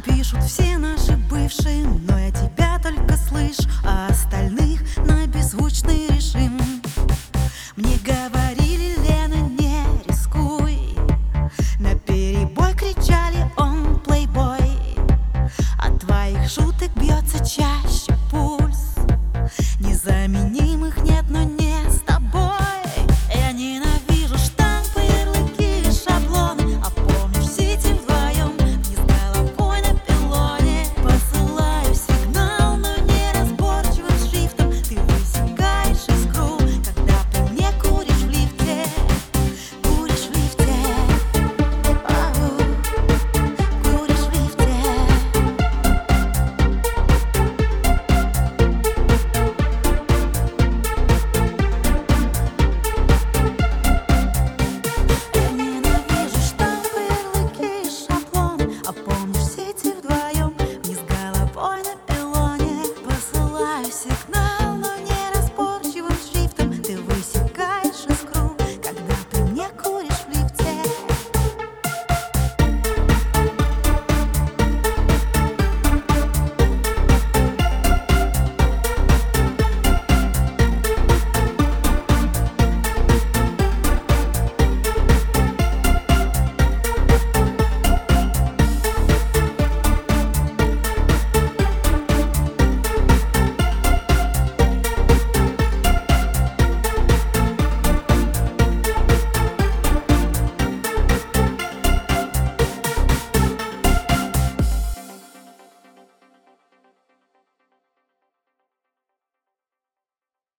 пишут все наши бывшие Но я тебя только слышь, а остальных на беззвучный режим